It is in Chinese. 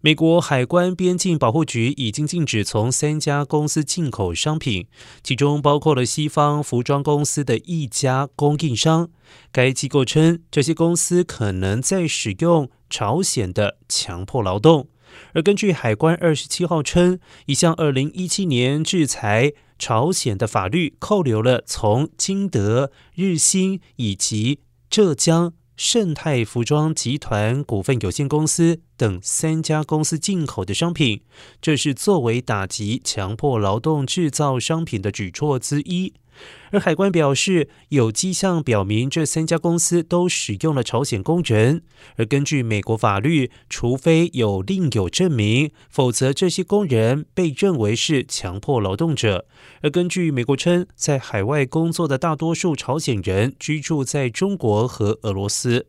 美国海关边境保护局已经禁止从三家公司进口商品，其中包括了西方服装公司的一家供应商。该机构称，这些公司可能在使用朝鲜的强迫劳动。而根据海关二十七号称，一项二零一七年制裁朝鲜的法律，扣留了从金德、日新以及浙江。盛泰服装集团股份有限公司等三家公司进口的商品，这是作为打击强迫劳动制造商品的举措之一。而海关表示，有迹象表明这三家公司都使用了朝鲜工人。而根据美国法律，除非有另有证明，否则这些工人被认为是强迫劳动者。而根据美国称，在海外工作的大多数朝鲜人居住在中国和俄罗斯。